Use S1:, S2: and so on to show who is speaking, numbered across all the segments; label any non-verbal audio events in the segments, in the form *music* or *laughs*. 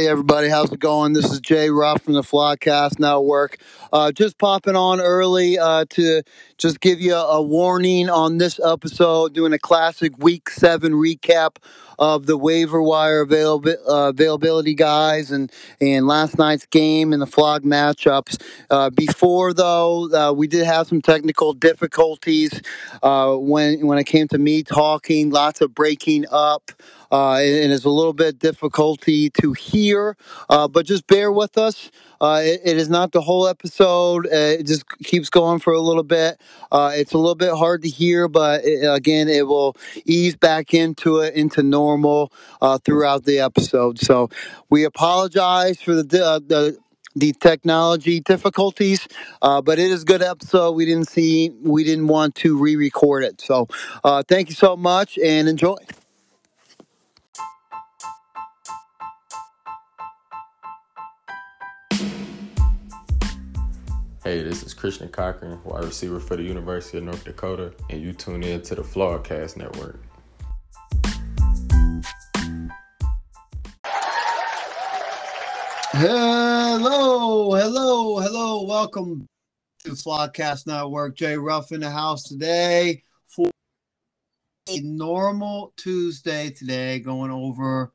S1: Hey everybody, how's it going? This is Jay Ruff from the Flogcast Network. Uh, just popping on early uh, to just give you a, a warning on this episode, doing a classic Week Seven recap of the waiver wire avail- uh, availability guys and and last night's game and the flog matchups. Uh, before though, uh, we did have some technical difficulties uh, when when it came to me talking. Lots of breaking up uh, and it's a little bit difficulty to hear, uh, but just bear with us. Uh, it, it is not the whole episode. Uh, it just keeps going for a little bit. Uh, it's a little bit hard to hear, but it, again, it will ease back into it, into normal uh, throughout the episode. So we apologize for the, the the technology difficulties, uh, but it is a good episode. We didn't see, we didn't want to re-record it. So, uh, thank you so much and enjoy.
S2: Hey, this is Christian Cochran, wide receiver for the University of North Dakota, and you tune in to the Flogcast Network.
S1: Hello, hello, hello. Welcome to Flogcast Network. Jay Ruff in the house today for a normal Tuesday today, going over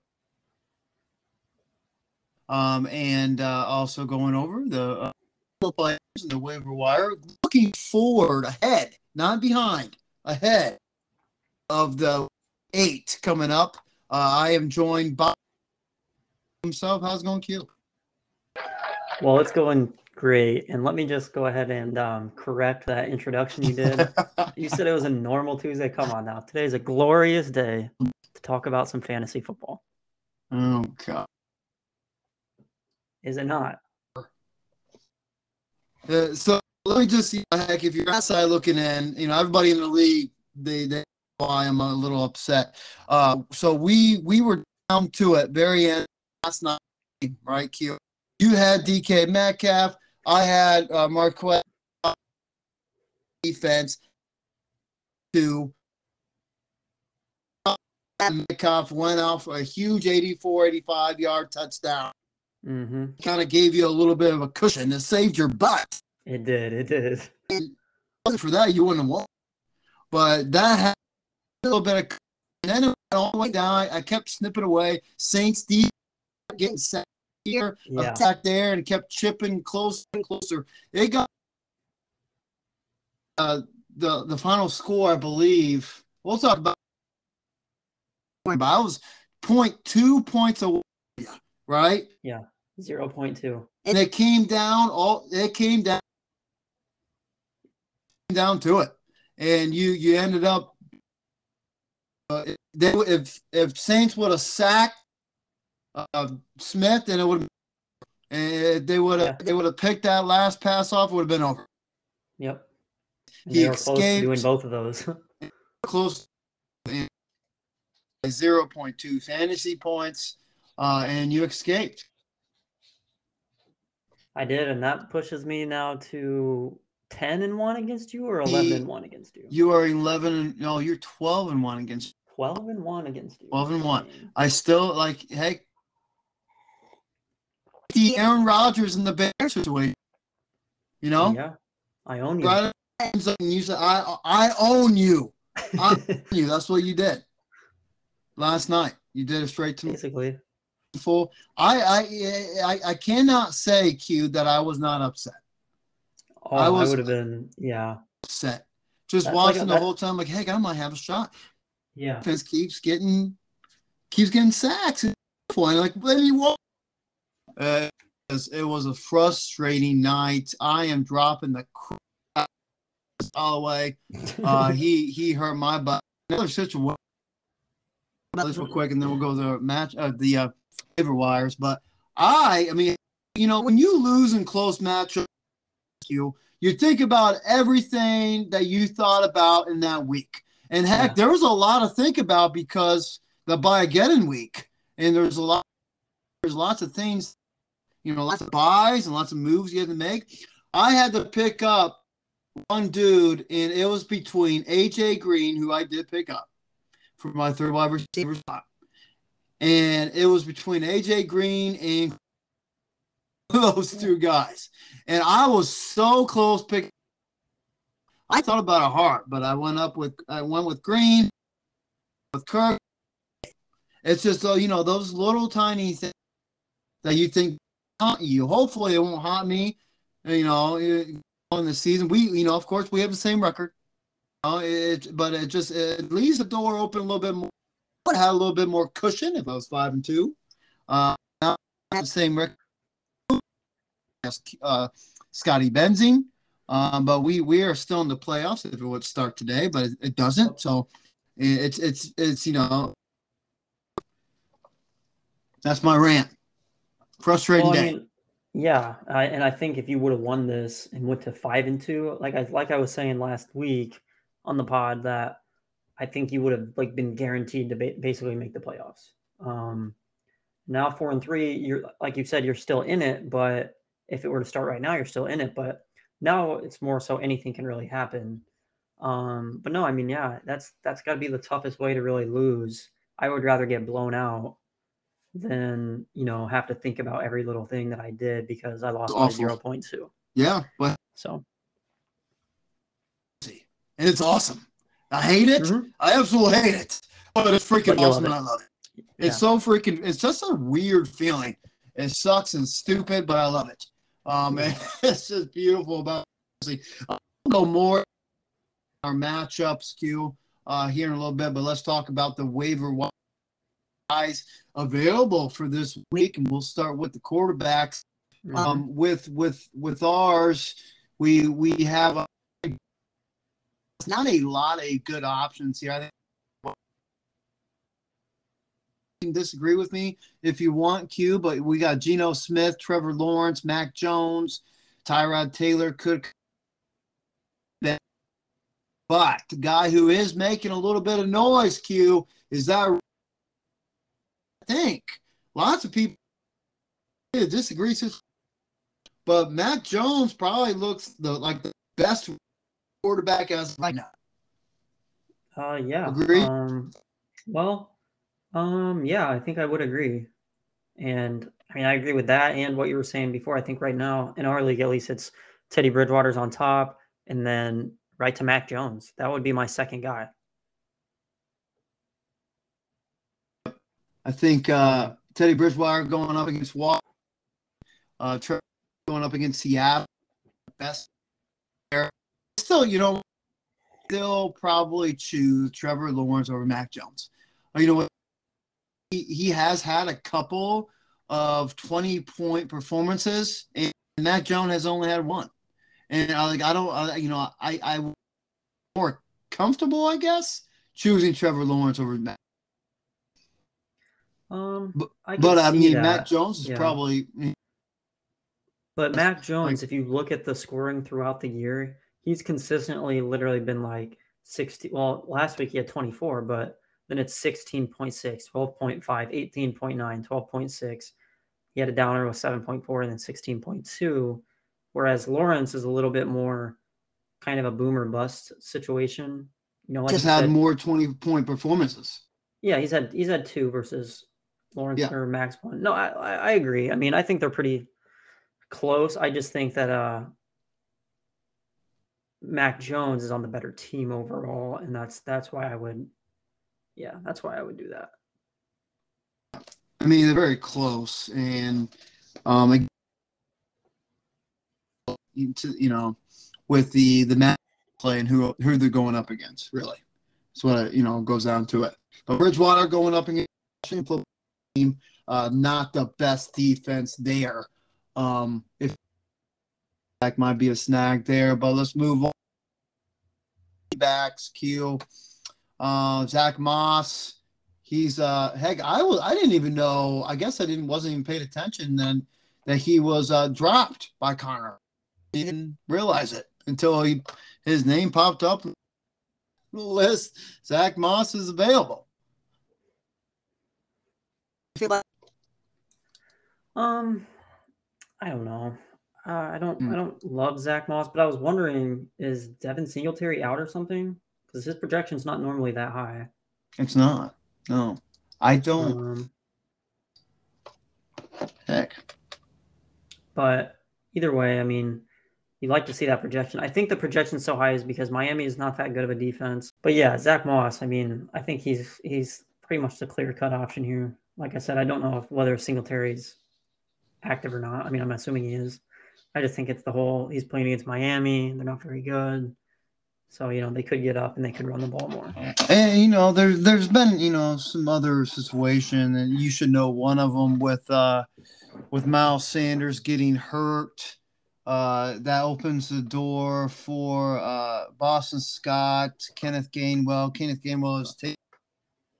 S1: um, and uh, also going over the uh, players in the waiver wire, looking forward ahead, not behind, ahead of the eight coming up. Uh, I am joined by himself. How's it going, Q?
S3: Well, it's going great. And let me just go ahead and um, correct that introduction you did. *laughs* you said it was a normal Tuesday. Come on now. Today's a glorious day to talk about some fantasy football.
S1: Oh, God.
S3: Is it not?
S1: Uh, so let me just see. Heck, if you're outside looking in, you know everybody in the league, they they why I'm a little upset. Uh, so we we were down to it very end last night, right? Q. You had DK Metcalf. I had uh, Marquez defense. Two. Metcalf went off a huge 84, 85 yard touchdown.
S3: Mm-hmm.
S1: Kind of gave you a little bit of a cushion. It saved your butt.
S3: It did. It did.
S1: And for that, you wouldn't have won. But that had a little bit of. And then it went all the way down. I kept snipping away. Saints D getting set here,
S3: Yeah.
S1: attack there, and kept chipping closer and closer. It got uh, the the final score, I believe. We'll talk about. But I was point two points away, right?
S3: Zero point two.
S1: and it came down all it came down down to it and you you ended up uh, they if if saints would have sacked uh, smith then it would and they would have
S3: Yeah.
S1: they would have picked that last pass off it would have been over
S3: Yep. And
S1: He
S3: they were close to doing both of those. *laughs*
S1: close and 0.2 fantasy points uh, and you escaped
S3: I did, and that pushes me now to ten and one against you, or eleven and one against you.
S1: you are 11 and no you're 12 and 1 against
S3: Twelve and one against you.
S1: 12 and 1. I still like, hey, the Aaron Rodgers and the Bears situation. You know,
S3: Yeah, I own you.
S1: right? And you said, "I, I own you. I *laughs* own you." That's what you did last night. You did it straight to me.
S3: Basically,
S1: Full. I, I, I, I cannot say Q that I was not upset.
S3: oh,
S1: I
S3: I, would have been. Yeah,
S1: Upset. Just
S3: That's
S1: watching
S3: like a-
S1: the whole time, like, hey, I might have a shot.
S3: yeah.
S1: Defense keeps getting, keeps getting sacks. And like, let me walk. Uh, it was- a frustrating night. I am dropping the crap all the way. *laughs* Uh, he he hurt my butt. Another situation. This real quick, and then we'll go to the match. Uh, the uh, waiver wires. But I, I mean, you know, when you lose in close matchups, you you think about everything that you thought about in that week. And heck,
S3: Yeah.
S1: there was a lot to think about because the buy again week, and there's a lot, there's lots of things, you know, lots of buys and lots of moves you had to make. I had to pick up one dude, and it was between AJ Green, who I did pick up for my third wide receiver spot, and it was between AJ Green and *laughs* those two guys, and I was so close picking. I thought about a heart, but I went up with I went with Green, with Kirk. It's just so you know those little tiny things that you think haunt you. Hopefully, it won't haunt me. You know, on the season, we you know, of course, we have the same record. Uh, it, but it just it leaves the door open a little bit more. Would have a little bit more cushion if I was five and two. Uh, not the same record. Uh, Scotty Benzing, um, but we we are still in the playoffs if it would start today, but it, it doesn't. So it's it's it's you know that's my rant. Frustrating
S3: Well, I
S1: day.
S3: yeah, I, and I think if you would have won this and went to five and two, like I like I was saying last week on the pod, that I think you would have like been guaranteed to ba- basically make the playoffs. Um, now four and three, you're like you said, you're still in it, but if it were to start right now, you're still in it. But now it's more so anything can really happen. Um, but no, I mean, yeah, that's that's got to be the toughest way to really lose. I would rather get blown out than you know have to think about every little thing that I did because I lost by zero point two.
S1: Yeah, but
S3: So
S1: and it's awesome. I hate it.
S3: Mhm.
S1: I absolutely hate it, but it's freaking
S3: But
S1: awesome,
S3: love
S1: and I love it.
S3: yeah.
S1: It's so freaking. It's just a weird feeling. It sucks and stupid, but I love it. Um, and *laughs* it's just beautiful. About I'll go more our matchups, Q, uh, here in a little bit, but let's talk about the waiver guys available for this week, and we'll start with the quarterbacks.
S3: Mhm.
S1: Um, with with with ours, we we have not a lot of good options here. I think disagree with me if you want, Q, but we got Geno Smith, Trevor Lawrence, Mac Jones, Tyrod Taylor could. But the guy who is making a little bit of noise, Q, is that I think lots of people disagree, but Mac Jones probably looks the like the best quarterback as right now.
S3: Uh, yeah.
S1: Agree?
S3: Um, well, um, yeah, I think I would agree. And I mean, I agree with that and what you were saying before. I think right now in our league, at least, it's Teddy Bridgewater's on top, and then right to Mac Jones. That would be my second guy.
S1: I think uh, Teddy Bridgewater going up against Wall, uh, going up against Seattle, best there. Still, you know, still probably choose Trevor Lawrence over Mac Jones. Uh, You know what? He, he has had a couple of 20 point performances, and Mac Jones has only had one. And I like I don't I, you know I I more comfortable I guess choosing Trevor Lawrence over Mac.
S3: Um,
S1: But-
S3: I
S1: But I mean
S3: that.
S1: Mac Jones is
S3: Yeah.
S1: probably
S3: But Mac Jones,
S1: like-
S3: if you look at the scoring throughout the year, he's consistently literally been like 60. Well, last week he had 24, but then it's 16.6, 12.5, 18.9, 12.6. He had a downer with 7.4 and then 16.2. Whereas Lawrence is a little bit more kind of a boomer bust situation. You know, like
S1: just had
S3: said-
S1: more 20 point performances.
S3: yeah, he's had he's had two versus Lawrence
S1: Yeah.
S3: or Max one. No, I, I I agree. I mean, I think they're pretty close. I just think that uh Mac Jones is on the better team overall, and that's that's why I would yeah, that's why I would do that.
S1: I mean, they're very close, and um, you know, with the the match play and who who they're going up against, really, that's what you know goes down to it. But Bridgewater going up against Washington football team, uh, not the best defense there. Um, if that might be a snag there, but let's move on. Backs, Q, uh, Zach Moss. He's uh heck I was I didn't even know I guess I didn't wasn't even paid attention then that he was uh dropped by Connor. Didn't realize it until he his name popped up the list. Zach Moss is available.
S3: Um, I don't know. Uh, I don't
S1: mm.
S3: I don't love Zach Moss, but I was wondering is Devin Singletary out or something? Because his projection's not normally that high.
S1: It's not. No, I don't.
S3: Um, Heck. But either way, I mean, you like to see that projection. I think the projection so high is because Miami is not that good of a defense. But yeah, Zach Moss. I mean, I think he's he's pretty much the clear cut option here. Like I said, I don't know if, whether Singletary's active or not. I mean, I'm assuming he is. I just think it's the whole he's playing against Miami. They're not very good. So, you know, they could get up and they could run the ball more.
S1: And you know, there's there's been, you know, some other situation and you should know one of them with uh with Miles Sanders getting hurt. Uh, that opens the door for uh, Boston Scott, Kenneth Gainwell. Kenneth Gainwell is taken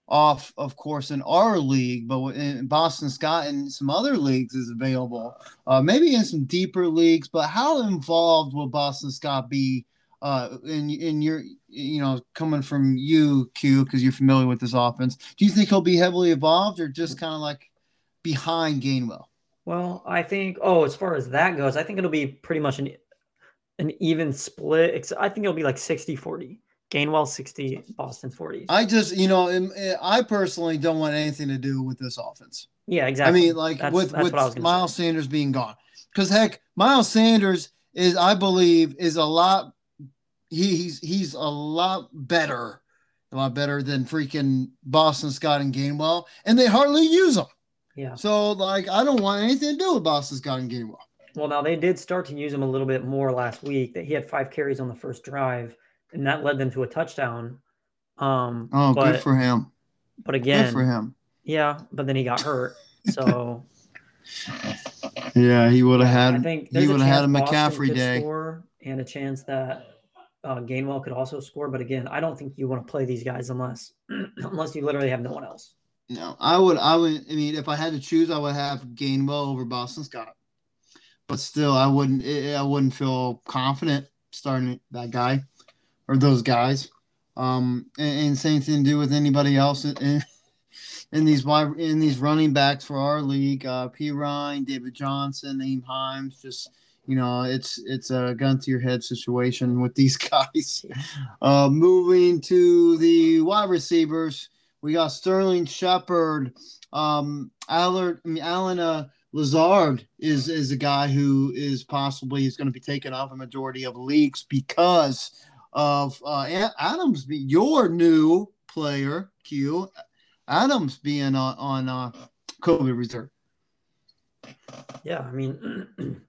S1: off, of course, in our league, but in Boston Scott and some other leagues is available. Uh, maybe in some deeper leagues, but how involved will Boston Scott be uh, in in your you know coming from you, Q, because you're familiar with this offense? Do you think he'll be heavily involved or just kind of like behind Gainwell?
S3: Well, I think. Oh, as far as that goes, I think it'll be pretty much an an even split. I think it'll be like 60-40. Gainwell 60, Boston 40.
S1: I just, you know, eh, I personally don't want anything to do with this offense.
S3: Yeah, exactly.
S1: I mean, like that's, with, that's with Miles say. Sanders being gone. Because heck, Miles Sanders is, I believe, is a lot he, he's he's a lot better, a lot better than freaking Boston Scott and Gainwell, and they hardly use him.
S3: Yeah.
S1: So like, I don't want anything to do with Boston Scott and Gainwell.
S3: Well, now they did start to use him a little bit more last week. That he had five carries on the first drive and that led them to a touchdown. Um,
S1: oh, but, good for him.
S3: But again,
S1: good for him.
S3: Yeah, but then he got hurt, so. *laughs*
S1: yeah, he would have had. I think he would have had a McCaffrey day,
S3: and a chance that uh, Gainwell could also score. But again, I don't think you want to play these guys unless *clears throat* unless you literally have no one else.
S1: No, I would. I would. I mean, if I had to choose, I would have Gainwell over Boston Scott. But still, I wouldn't. I wouldn't feel confident starting that guy or those guys. Um, and, and same thing to do with anybody else in, in these wide in these running backs for our league. Uh, P. Ryan, David Johnson, Nyheim Hines, just you know, it's it's a gun to your head situation with these *laughs* guys. Uh, moving to the wide receivers, we got Sterling Shepard, um, Allard, I mean, Allen uh, Lazard is is a guy who is possibly is going to be taken off a majority of leagues because of uh, Adams, your new player, Q, Adams being on, on uh, COVID reserve.
S3: Yeah, I mean, *clears throat*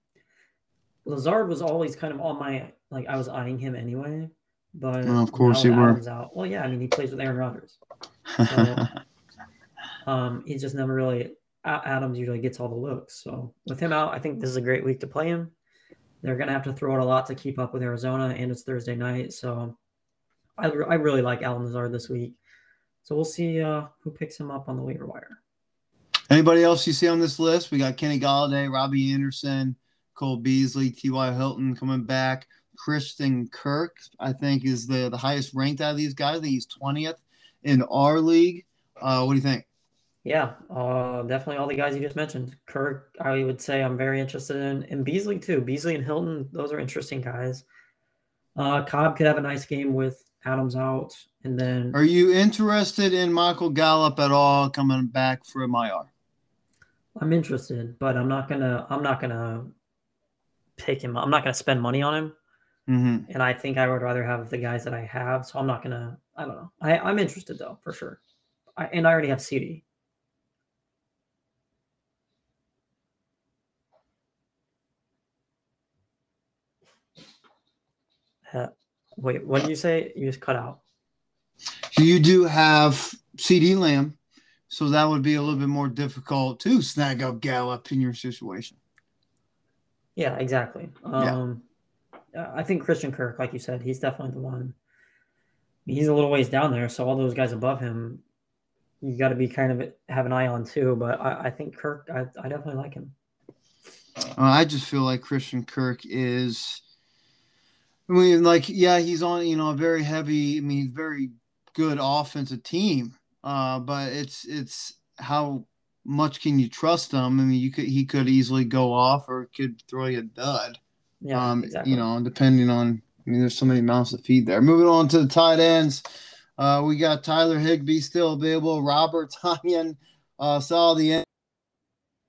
S3: Lazard was always kind of on my like I was eyeing him anyway, but
S1: well, of course he were.
S3: Out. Well, yeah, I mean he plays with Aaron Rodgers. So, *laughs* um, he's just never really Adams usually gets all the looks. So with him out, I think this is a great week to play him. They're going to have to throw it a lot to keep up with Arizona, and it's Thursday night. So I, I really like Allen Lazard this week. So we'll see uh, who picks him up on the waiver wire.
S1: Anybody else you see on this list? We got Kenny Golladay, Robbie Anderson, Cole Beasley, T.Y. Hilton coming back. Christian Kirk, I think, is the, the highest ranked out of these guys. I think he's 20th in our league. Uh, what do you think?
S3: Yeah, uh, definitely all the guys you just mentioned. Kirk, I would say I'm very interested in, and Beasley too. Beasley and Hilton, those are interesting guys. Uh, Cobb could have a nice game with Adams out, and then.
S1: Are you interested in Michael Gallup at all coming back for IR?
S3: I'm interested, but I'm not gonna. I'm not gonna pick him. I'm not gonna spend money on him.
S1: Mm-hmm.
S3: And I think I would rather have the guys that I have. So I'm not gonna. I don't know. I, I'm interested though for sure. I, and I already have CD. Uh, wait, what did you say? You just cut out.
S1: You do have CD Lamb, so that would be a little bit more difficult to snag up Gallup in your situation.
S3: Yeah, exactly. Um, yeah. I think Christian Kirk, like you said, he's definitely the one. He's a little ways down there, so all those guys above him, you got to be kind of have an eye on too. But I, I think Kirk, I, I definitely like him.
S1: Uh, I just feel like Christian Kirk is I mean, like, yeah, he's on, you know, a very heavy, I mean, very good offensive team. Uh, but it's it's how much can you trust him? I mean, you could he could easily go off or could throw you a dud.
S3: Yeah, um, exactly.
S1: You know, depending on. I mean, there's so many mouths to feed there. Moving on to the tight ends, uh, we got Tyler Higbee still available. Robert Tonyan uh, saw the end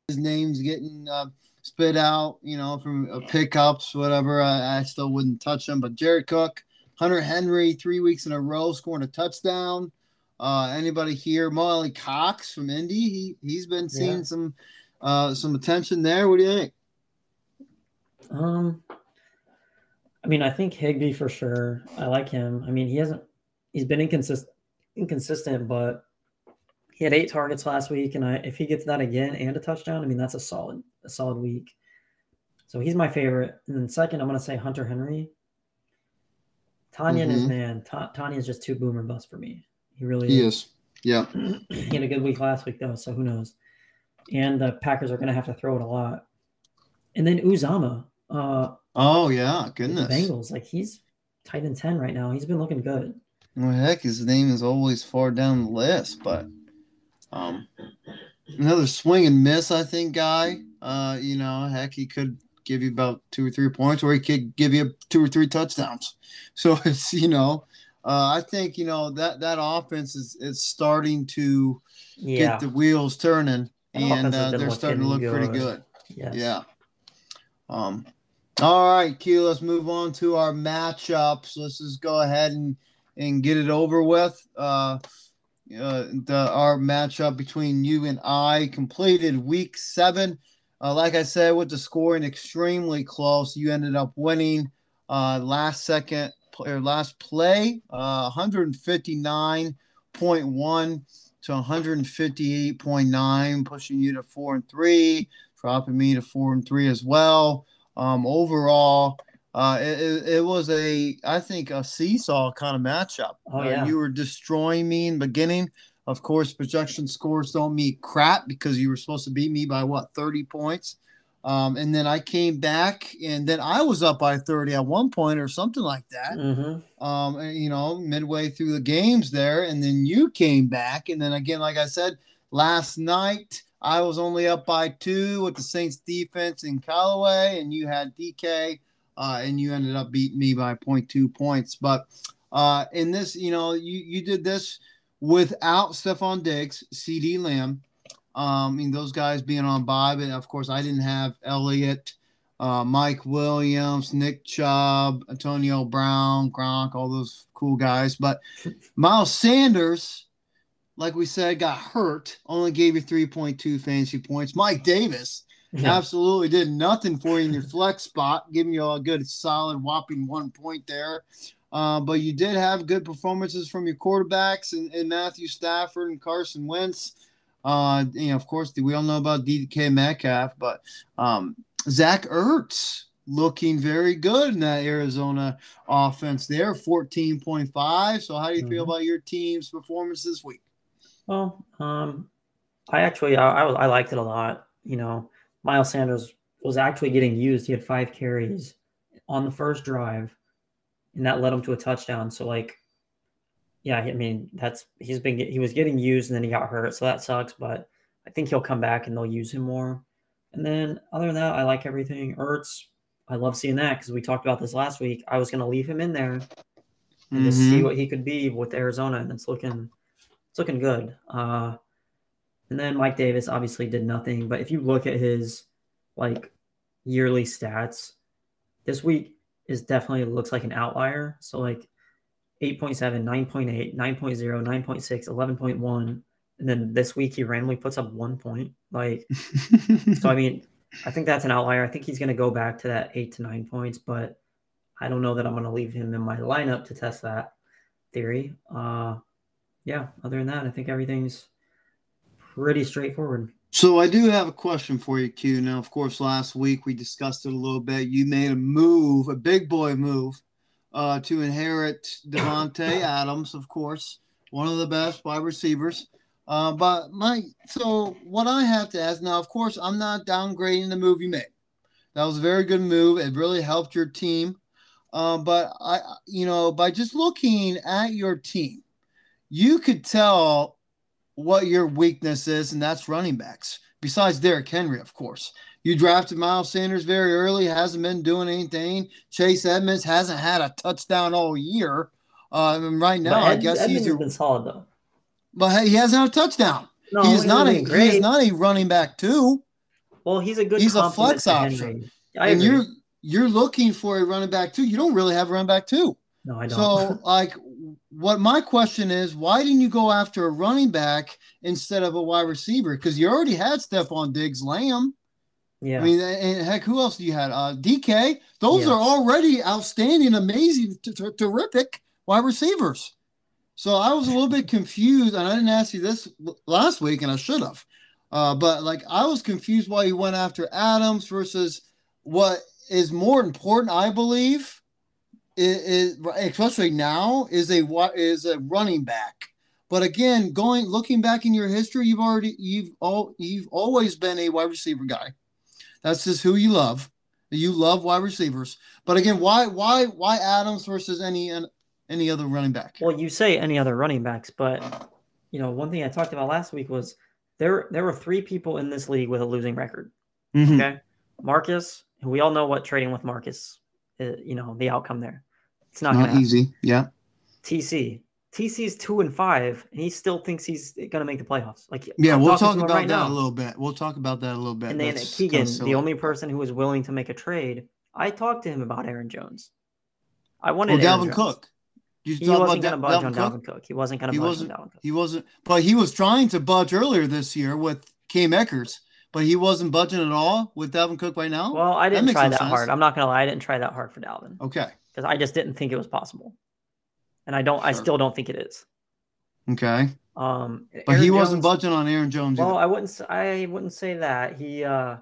S1: his name's getting uh, spit out, you know, from uh, pickups, whatever. I, I, still wouldn't touch him. But Jared Cook, Hunter Henry, three weeks in a row scoring a touchdown. Uh, anybody here? Mo Alie-Cox from Indy. He he's been seeing yeah. some uh, some attention there. What do you think?
S3: Um, I mean, I think Higbee for sure. I like him. I mean, he hasn't. He's been inconsistent, inconsistent, but he had eight targets last week, and I, if he gets that again and a touchdown, I mean, that's a solid, a solid week. So he's my favorite. And then second, I'm going to say Hunter Henry. Tonyan mm-hmm. is man. Ta- Tonyan is just too boomer bust for me. He really
S1: he is. is. Yeah. *clears throat*
S3: he had a good week last week though, so who knows? And the Packers are going to have to throw it a lot. And then Uzomah. Uh,
S1: oh yeah, goodness.
S3: Bengals like he's tight in ten right now. He's been looking good.
S1: Well, heck, his name is always far down the list, but um, another swing and miss, I think, guy. Uh, you know, heck, he could give you about two or three points, or he could give you two or three touchdowns. *laughs* So it's you know, uh, I think you know that that offense is is starting to yeah. get the wheels turning, and uh, they're starting to look good. pretty good. Yes. Yeah. Um. All right, Q. Let's move on to our matchups. Let's just go ahead and and get it over with. Uh, uh, the our matchup between you and I completed week seven. Uh, like I said, with the scoring extremely close, you ended up winning uh, last second or last play, uh, 159.1 to 158.9, pushing you to four and three, dropping me to four and three as well. Um, overall, uh, it, it, was a, I think, a seesaw kind of matchup.
S3: Oh, yeah.
S1: You were destroying me in the beginning. Of course, projection scores don't mean crap because you were supposed to beat me by what, 30 points? Um, and then I came back, and then I was up by 30 at one point or something like that.
S3: Mm-hmm.
S1: Um, you know, midway through the games there. And then you came back. And then again, like I said, last night, I was only up by two with the Saints defense in Callaway, and you had DK, uh, and you ended up beating me by 0.2 points. But uh, in this, you know, you, you did this without Stefon Diggs, CD Lamb, um, I mean, those guys being on bye, but of course, I didn't have Elliott, uh, Mike Williams, Nick Chubb, Antonio Brown, Gronk, all those cool guys. But Miles Sanders, like we said, got hurt, only gave you 3.2 fantasy points. Mike Davis yeah. absolutely did nothing for you in your flex spot, giving you a good, solid, whopping one point there. Uh, but you did have good performances from your quarterbacks and, and Matthew Stafford and Carson Wentz. Uh, you know, of course, we all know about DK Metcalf, but um, Zach Ertz looking very good in that Arizona offense there, 14.5. So, how do you mm-hmm. feel about your team's performance this week?
S3: Well, um, I actually I, I, I liked it a lot. You know, Miles Sanders was actually getting used. He had five carries on the first drive, and that led him to a touchdown. So, like, yeah, I mean that's he's been he was getting used and then he got hurt, so that sucks. But I think he'll come back and they'll use him more. And then other than that, I like everything. Ertz, I love seeing that because we talked about this last week. I was going to leave him in there and mm-hmm. just see what he could be with Arizona, and it's looking it's looking good. Uh, and then Mike Davis obviously did nothing, but if you look at his like yearly stats, this week is definitely looks like an outlier. So like 8.7, 9.8, 9.0, 9.6, 11.1. And then this week he randomly puts up one point. Like, *laughs* so I mean, I think that's an outlier. I think he's going to go back to that eight to nine points, but I don't know that I'm going to leave him in my lineup to test that theory. Uh, yeah, other than that, I think everything's pretty straightforward.
S1: So I do have a question for you, Q. Now, of course, last week we discussed it a little bit. You made a move, a big boy move, uh, to inherit Davante Adams, of course, one of the best wide receivers. Uh, but my so what I have to ask now, of course, I'm not downgrading the move you made. That was a very good move. It really helped your team. Uh, but I, you know, by just looking at your team, you could tell what your weakness is, and that's running backs. Besides Derrick Henry, of course. You drafted Miles Sanders very early, hasn't been doing anything. Chase Edmonds hasn't had a touchdown all year. Uh, and right now, Ed, I guess
S3: Edmonds
S1: he's
S3: your, been solid though.
S1: But hey, he hasn't had a touchdown. No, he not a he is not a running back too.
S3: Well, he's a good.
S1: He's a flex option. And you're you're looking for a running back too. You don't really have a running back too.
S3: no, I don't.
S1: So, *laughs* like, what my question is, why didn't you go after a running back instead of a wide receiver? Because you already had Stefon Diggs, Lamb.
S3: yeah.
S1: I mean, and heck, who else do you had? Uh, DK. Those
S3: Yeah.
S1: are already outstanding, amazing, t- t- terrific wide receivers. So I was a little bit confused, and I didn't ask you this last week, and I should have. Uh, but like, I was confused why you went after Adams versus what is more important, I believe, is, especially now is a is a running back. But again, going looking back in your history, you've already you've all you've always been a wide receiver guy. That's just who you love. You love wide receivers. But again, why why why Adams versus any any other running back?
S3: Well, you say any other running backs, but you know, one thing I talked about last week was there there were three people in this league with a losing record.
S1: Mhm.
S3: Okay, Marcus, we all know what trading with Marcus, uh, you know, the outcome there. It's not,
S1: Not easy. Yeah.
S3: happen. TC, TC's two and five, and he still thinks he's gonna make the playoffs. Like,
S1: Yeah,
S3: I'm
S1: we'll talk about
S3: right
S1: that
S3: now.
S1: a little bit. We'll talk about that a little bit.
S3: And then
S1: That's
S3: Keegan,
S1: kinda
S3: the only person who was willing to make a trade, I talked to him about Aaron Jones. I wanted
S1: well, Dalvin
S3: Jones.
S1: Cook. You
S3: He wasn't
S1: about
S3: going to budge on
S1: Dalvin Cook?
S3: Dalvin Cook. He wasn't going to budge on Dalvin Cook.
S1: He wasn't, but he was trying to budge earlier this year with Cam Akers, but he wasn't budging at all with Dalvin Cook right now.
S3: Well, I didn't
S1: makes
S3: try that
S1: sense.
S3: hard. I'm not going to lie. I didn't try that hard for Dalvin
S1: okay,
S3: because I just didn't think it was possible, and I don't. I still don't think it is.
S1: okay,
S3: Um,
S1: but he
S3: Aaron
S1: wasn't budging on Aaron Jones.
S3: Well,
S1: either.
S3: I wouldn't. I wouldn't say that he. uh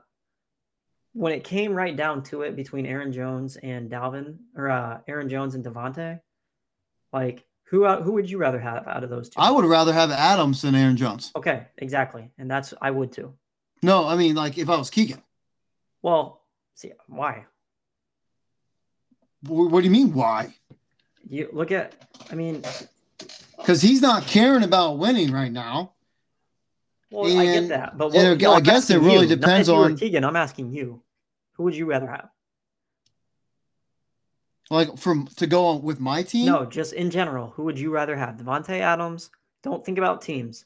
S3: When it came right down to it between Aaron Jones and Dalvin, or uh Aaron Jones and Davante, like who uh, who would you rather have out of those two?
S1: I would rather have Adams than Aaron Jones.
S3: Okay, exactly, and that's I would too.
S1: No, I mean, like if I was Keegan.
S3: Well, see why
S1: Wh- What do you mean? Why?
S3: you look at. I mean,
S1: Because he's not caring about winning right now.
S3: well, I get that, but what,
S1: I
S3: no, I'm
S1: guess it really
S3: you,
S1: depends
S3: you
S1: on-
S3: Keegan. I'm asking you, who would you rather have?
S1: Like from to go on with my team.
S3: No, just in general, who would you rather have? Davante Adams. Don't think about teams.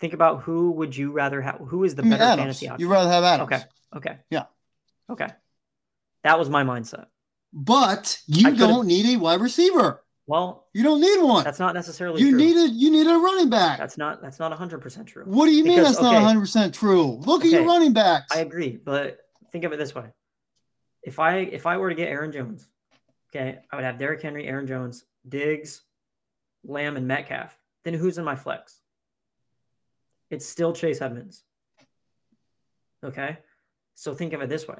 S3: Think about who would you rather have? Who is the
S1: I mean,
S3: better
S1: Adams.
S3: fantasy option?
S1: You'd rather have Adams.
S3: Okay. Okay.
S1: Yeah.
S3: Okay. That was my mindset.
S1: But you don't need a wide receiver.
S3: Well,
S1: You don't need one.
S3: that's not necessarily
S1: you
S3: true.
S1: need a you need a running back.
S3: That's not that's not 100% true.
S1: what do you mean
S3: because-
S1: that's not 100 percent true? Look at your running backs.
S3: I agree, but think of it this way. If I if I were to get Aaron Jones, okay, I would have Derrick Henry, Aaron Jones, Diggs, Lamb, and Metcalf. Then who's in my flex? It's still Chase Edmonds. Okay? So think of it this way.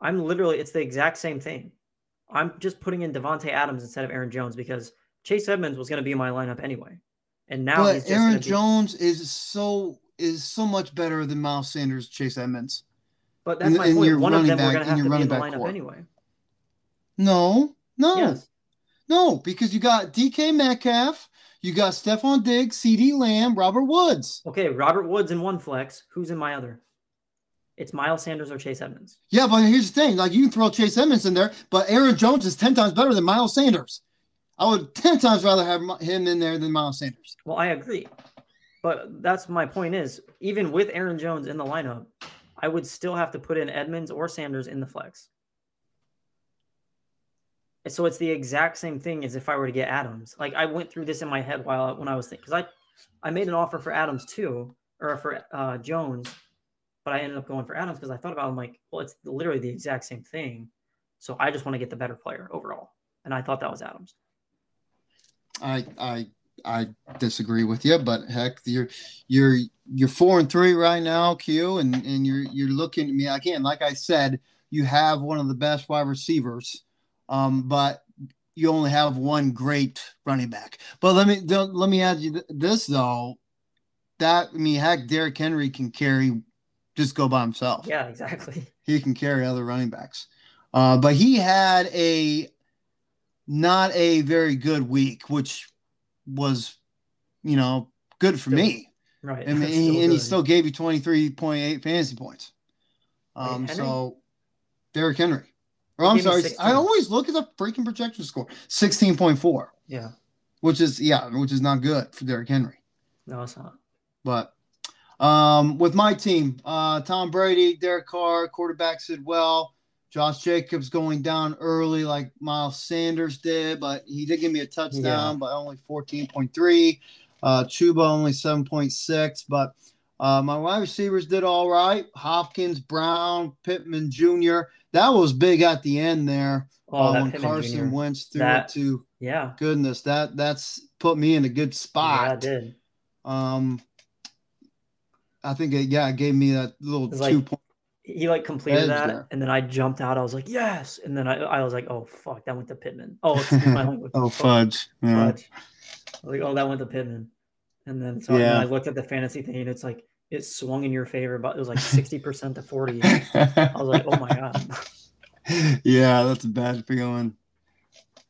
S3: I'm literally it's the exact same thing. I'm just putting in Davante Adams instead of Aaron Jones because Chase Edmonds was going to be in my lineup anyway. And now he's
S1: but
S3: just
S1: Aaron
S3: be-
S1: Jones is so is so much better than Miles Sanders, Chase Edmonds.
S3: but that's my
S1: in
S3: point. One of them we're
S1: back-
S3: going to have to be in the lineup
S1: core.
S3: anyway.
S1: No, no,
S3: Yes.
S1: no, because you got DK Metcalf, you got Stefon Diggs, CD Lamb, Robert Woods.
S3: Okay, Robert Woods in one flex. Who's in my other? It's Miles Sanders or Chase Edmonds.
S1: Yeah, but here's the thing: like you can throw Chase Edmonds in there, but Aaron Jones is ten times better than Miles Sanders. I would ten times rather have him in there than Miles Sanders.
S3: Well, I agree. But that's my point is even with Aaron Jones in the lineup, I would still have to put in Edmonds or Sanders in the flex. And so it's the exact same thing as if I were to get Adams. Like I went through this in my head while when I was thinking because I I made an offer for Adams too, or for uh, Jones, but I ended up going for Adams because I thought about it, I'm like, well, it's literally the exact same thing. So I just want to get the better player overall. And I thought that was Adams.
S1: I I I disagree with you, but heck, you're you're you're four and three right now, Q, and and you're you're looking at me again. Like I said, you have one of the best wide receivers, um, but you only have one great running back. But let me let me add you th- this though. That I mean, heck, Derrick Henry can carry, just go by himself
S3: Yeah, exactly. *laughs*
S1: he can carry other running backs. Uh, but he had a not a very good week, which was, you know, good for
S3: Still
S1: me.
S3: Right.
S1: And,
S3: That's *laughs*
S1: he, and he still gave you 23.8 fantasy points. Um,
S3: Henry?
S1: so Derrick Henry. Or
S3: He
S1: I'm sorry, I always look at the freaking projection score 16.4,
S3: Yeah.
S1: which is, yeah, which is not good for Derrick Henry.
S3: No, it's not.
S1: But Um, with my team, uh, Tom Brady, Derek Carr, quarterbacks did well. Josh Jacobs going down early like Miles Sanders did, but he did give me a touchdown,
S3: Yeah.
S1: but only 14.3. Uh, Chuba only 7.6, but uh, my wide receivers did all right. Hopkins, Brown, Pittman Jr. That was big at the end there
S3: Oh,
S1: uh, when
S3: Pittman
S1: Carson
S3: Jr.
S1: Wentz threw
S3: That-
S1: it to
S3: Yeah.
S1: goodness. That that's put me in a good
S3: Yeah,
S1: spot.
S3: it did.
S1: Um, I think it, yeah, it gave me that little
S3: It's like-
S1: two point.
S3: He like completed that,
S1: there.
S3: and then I jumped out. I was like, yes. And then I, I was like, oh fuck, that went to Pittman. Oh, *laughs*
S1: oh fudge! Yeah.
S3: Fudge. I was like, oh, that went to Pittman. And then so
S1: Yeah.
S3: I looked at the fantasy thing, and it's like it swung in your favor, but it was like sixty percent to forty. I was like, oh my *laughs* god.
S1: yeah, that's a bad feeling.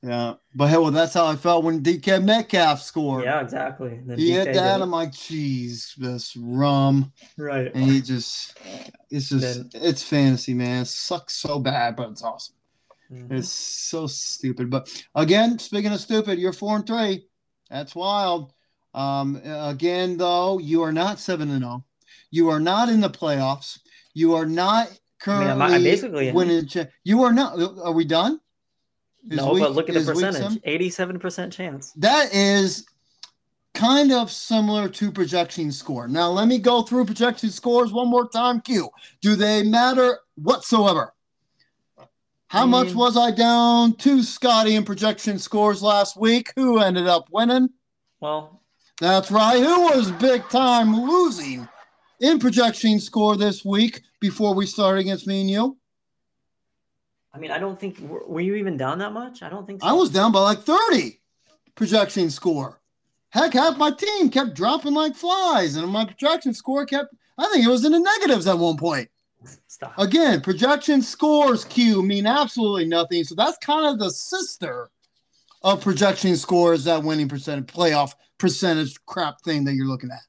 S1: Yeah, but hey, well, that's how I felt when DK Metcalf scored.
S3: Yeah, exactly. Then
S1: he
S3: DK
S1: hit that. I'm like, geez, this rum,
S3: right.
S1: and he just, it's just,
S3: Then-
S1: it's fantasy, man. It sucks so bad, but it's awesome.
S3: Mhm.
S1: It's so stupid. But again, speaking of stupid, you're four and three. That's wild. Um, again, though, you are not seven and zero. You are not in the playoffs. You are not
S3: I mean,
S1: currently
S3: I'm, I basically
S1: winning. You are not. Are we done?
S3: No,
S1: week-
S3: but look at the percentage. Eighty-seven percent chance.
S1: That is kind of similar to projection score. Now, let me go through projection scores one more time. Q. Do they matter whatsoever? How much was I down to Scotty in projection scores last week? Who ended up winning?
S3: Well,
S1: That's right. Who was big time losing in projection score this week before we start against me and you?
S3: I mean, I don't think were were you even down that much? I don't think so.
S1: I was down by like 30 projection score. Heck, half my team kept dropping like flies, and my projection score kept, I think it was in the negatives at one point.
S3: Stop.
S1: Again, projection scores Q mean absolutely nothing. So that's kind of the sister of projection scores, that winning percentage, playoff percentage crap thing that you're looking at.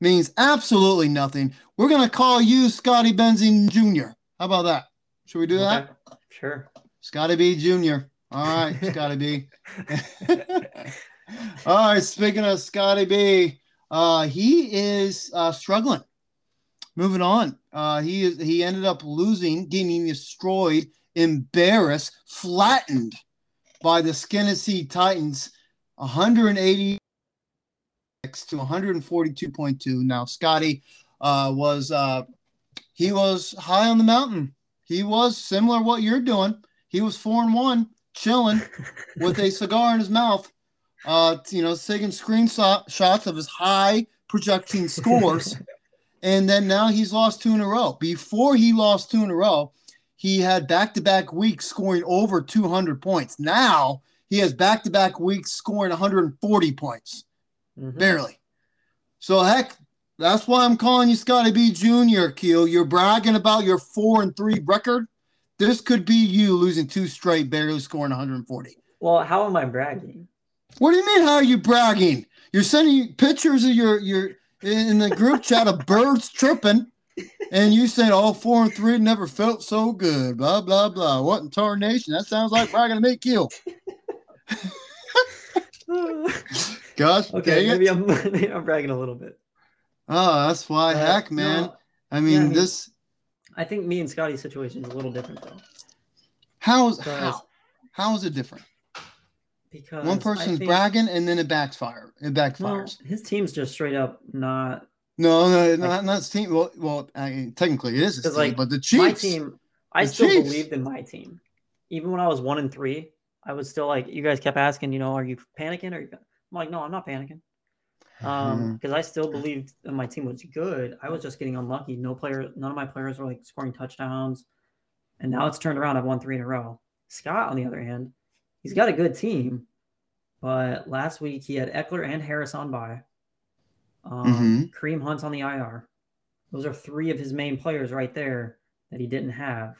S1: Means absolutely nothing. We're going to call you Scotty Benzine Jr. How about that? Should we do that?
S3: Okay, Sure.
S1: Scotty B Jr. All right, Scotty B. *laughs* All right, speaking of Scotty B, uh, he is uh, struggling. Moving on, uh, he is he ended up losing, getting destroyed, embarrassed, flattened by the Skinnesy Titans, 180 to 142.2. Now Scotty uh, was uh, he was high on the mountain. He was similar to what you're doing. He was four and one, chilling *laughs* with a cigar in his mouth. Uh, you know, taking screenshot shots of his high projecting *laughs* scores, and then now he's lost two in a row. Before he lost two in a row, he had back-to-back weeks scoring over 200 points. Now he has back-to-back weeks scoring 140 points
S3: Mhm.
S1: barely. So heck, that's why I'm calling you Scotty B Jr. Keel. You're bragging about your four and three record. This could be you losing two straight, barely scoring 140.
S3: Well, how am I bragging?
S1: What do you mean? How are you bragging? You're sending pictures of your your in the group chat of birds tripping, and you said, all four and three never felt so good." Blah blah blah. What in tarnation? That sounds like bragging to me, Keel. *laughs* Gosh,
S3: okay, maybe I'm, *laughs* maybe I'm bragging a little bit.
S1: Oh, that's why.
S3: Uh,
S1: Heck, man.
S3: no,
S1: I mean,
S3: yeah, I mean-
S1: this.
S3: I think me and Scotty's situation is a little different though,
S1: How's how? How is it different?
S3: because
S1: One person's
S3: think-
S1: bragging and then it backfire. It
S3: No,
S1: backfires.
S3: his team's just straight up not
S1: No, no,
S3: Like-
S1: not not team. Well, well, I mean, technically it is his team,
S3: like,
S1: but the Chiefs.
S3: my team. I still
S1: Chiefs.
S3: believed in my team, even when I was one and three. I was still like, you guys kept asking, you know, are you panicking? Or I'm like, no, I'm not panicking. Um,
S1: Mhm.
S3: because I still believed that my team was good. I was just getting unlucky. No player, none of my players were like scoring touchdowns, and now it's turned around. I've won three in a row. Scott, on the other hand, he's got a good team, but last week he had Ekeler and Harris on by. Um, Kareem Hunt's on the IR. Those are three of his main players right there that he didn't have.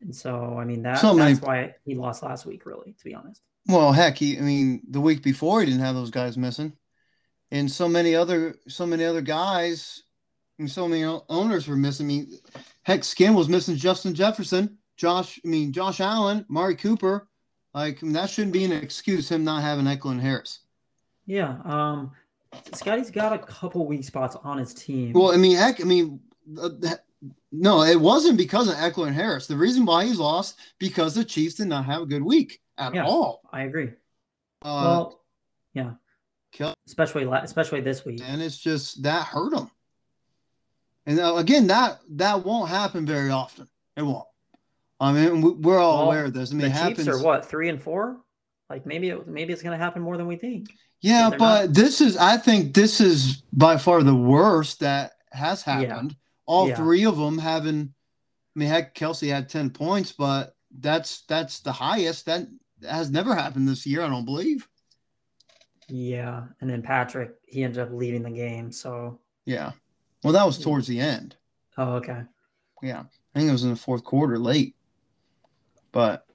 S3: And so, I mean, that,
S1: So
S3: that's why he lost last week, really, to be honest.
S1: Well, heck, he. I mean, the week before he didn't have those guys missing, and so many other, so many other guys, and so many owners were missing. I mean, heck, Skin was missing Justin Jefferson, Josh. I mean, Josh Allen, Mari Cooper. Like I mean, that shouldn't be an excuse him not having Ekeler and Harris.
S3: Yeah. Um, Scotty's got a couple weak spots on his team.
S1: Well, I mean, heck, I mean, uh, that- no, it wasn't because of Ekeler and Harris. The reason why he's lost because the Chiefs did not have a good week at
S3: Yeah.
S1: all.
S3: I agree.
S1: Uh,
S3: well, yeah, Especially especially this week.
S1: and it's just that hurt him. And again, that that won't happen very often. It won't. I mean, we- we're all
S3: Well,
S1: aware of this. I mean,
S3: the
S1: it
S3: Chiefs are what three and four? Like maybe it, maybe it's going to happen more than we think.
S1: Yeah, but this is I think this is by far the worst that has
S3: Yeah.
S1: happened. All
S3: Yeah.
S1: three of them having I mean heck Kelsey had 10 points, but that's that's the highest. That has never happened this year, I don't believe.
S3: Yeah, and then Patrick he ended up leaving the game. So
S1: Yeah. Well, that was towards the end.
S3: oh okay.
S1: Yeah. I think it was in the fourth quarter late. But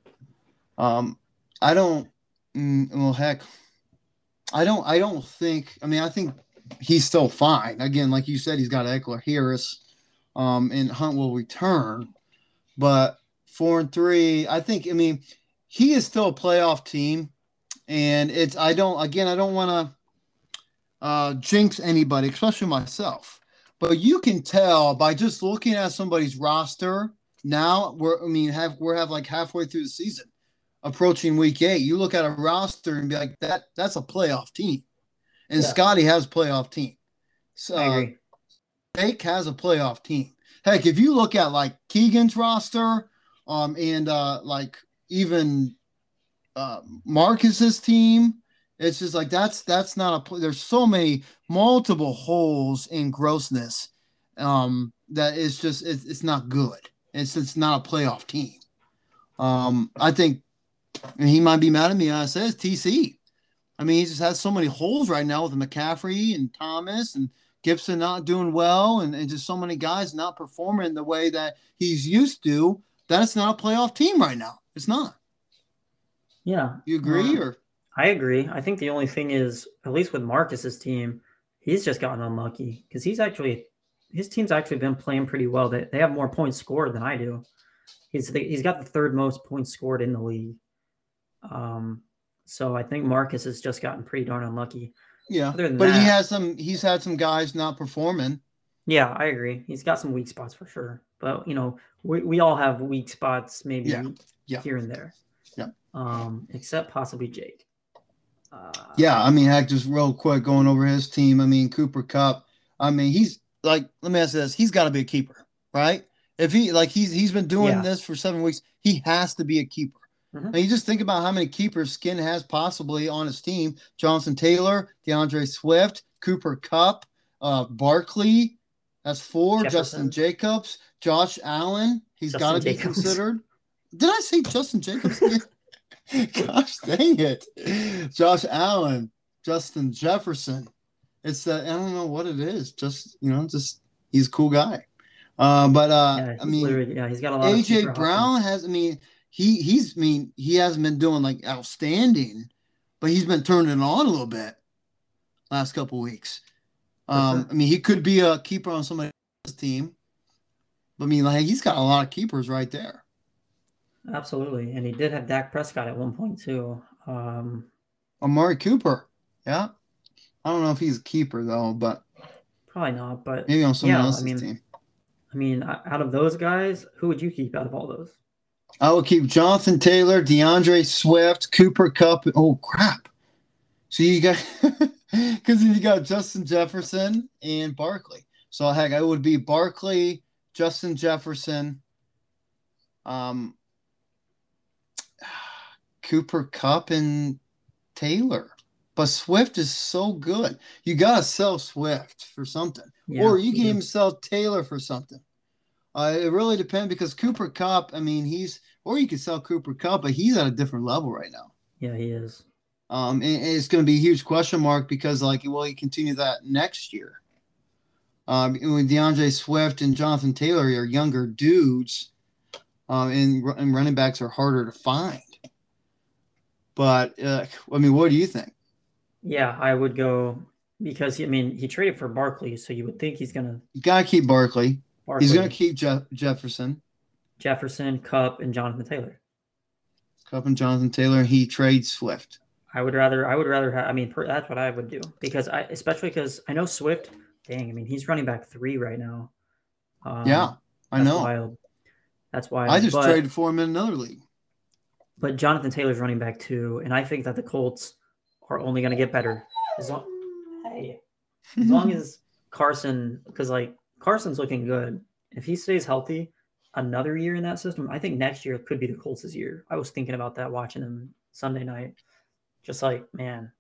S1: um I don't mm, well heck I don't I don't think I mean I think he's still fine. Again, like you said, he's got Ekeler Harris um and Hunt will return. But four and three, I think I mean he is still a playoff team. And it's I don't again I don't want to uh jinx anybody, especially myself. But you can tell by just looking at somebody's roster now. We're I mean have we're have like halfway through the season, approaching week eight. You look at a roster and be like that that's a playoff team, and
S3: Yeah.
S1: Scotty has playoff team. So
S3: agree.
S1: Jake has a playoff team. Heck, if you look at like Keegan's roster, um, and uh, like even uh, Marcus's team, it's just like that's that's not a. There's so many multiple holes in grossness, um, that it's just it's, it's not good. It's it's not a playoff team. Um, I think he might be mad at me. I says TC. I mean, he just has so many holes right now with McCaffrey and Thomas and Gibson not doing well, and, and just so many guys not performing the way that he's used to. That it's not a playoff team right now. It's not.
S3: Yeah,
S1: You agree,
S3: Uh,
S1: or
S3: I agree. I think the only thing is, at least with Marcus's team, he's just gotten unlucky because he's actually his team's actually been playing pretty well. They, they have more points scored than I do. He's the, he's got the third most points scored in the league. Um, so I think Marcus has just gotten pretty darn unlucky.
S1: yeah. But he has some. He's had some guys not performing.
S3: Yeah, I agree. He's got some weak spots for sure. But you know, we, we all have weak spots, maybe
S1: Yeah, yeah.
S3: here and there. Um, except possibly Jake. Uh,
S1: Yeah, I mean, heck, just real quick going over his team. I mean, Cooper Kupp. I mean, he's like, let me ask you this: he's got to be a keeper, right? If he like he's he's been doing
S3: Yeah.
S1: this for seven weeks, he has to be a keeper.
S3: Mhm.
S1: And you just think about how many keepers Skin has possibly on his team: Johnson Taylor, DeAndre Swift, Cooper Kupp, uh, Barkley. That's four. Justin Jacobs, Josh Allen. He's got to be considered. Did I say Justin Jacobs? *laughs* *laughs* Gosh dang it. Josh Allen, Justin Jefferson. It's that I don't know what it is. Just you know, just he's a cool guy. Uh, but uh,
S3: yeah,
S1: I mean,
S3: yeah, he's got a lot.
S1: AJ Brown has. I mean, he he's. I mean, he hasn't been doing like outstanding, but he's been turning it on a little bit last couple weeks. Um. I mean, he could be a keeper on somebody's team. But I mean, like he's got a lot of keepers right there.
S3: Absolutely, and he did have Dak Prescott at one point too. Um,
S1: Amari Cooper. Yeah. I don't know if he's a keeper though, but
S3: probably not, but
S1: maybe on someone
S3: Yeah, I mean-
S1: team.
S3: I mean, out of those guys, who would you keep out of all those?
S1: I will keep Jonathan Taylor, DeAndre Swift, Cooper Kupp. Oh crap! So you got *laughs* because you got Justin Jefferson and Barkley. So heck, I would be Barkley, Justin Jefferson, um, Cooper Kupp, and Taylor. But Swift is so good. You gotta sell Swift for something
S3: Yeah,
S1: or you can
S3: yeah.
S1: even sell Taylor for something. Uh, it really depends because Cooper Kupp, I mean, he's or you can sell Cooper Kupp, but he's at a different level right now.
S3: Yeah, he is.
S1: Um, and, and it's going to be a huge question mark because, like, will he continue that next year? Um, when DeAndre Swift and Jonathan Taylor are younger dudes, um, and, and running backs are harder to find. But uh, I mean, what do you think?
S3: Yeah, I would go because I mean he traded for Barkley, so you would think he's gonna
S1: You got to keep Barkley.
S3: Barkley,
S1: He's going to keep Jeff- Jefferson.
S3: Jefferson, Kupp, and Jonathan Taylor.
S1: Kupp and Jonathan Taylor. He trades Swift.
S3: I would rather. I would rather have. I mean, per, that's what I would do because I, especially because I know Swift. Dang, I mean, he's running back three right now. Um,
S1: yeah, I know.
S3: Wild. That's why
S1: I just
S3: but,
S1: traded for him in another league.
S3: But Jonathan Taylor's running back too, and I think that the Colts are only going to get better as long. Hey, as long *laughs* as Carson, because like Carson's looking good. If he stays healthy, another year in that system, I think next year could be the Colts' year. I was thinking about that watching him Sunday night. Just like man,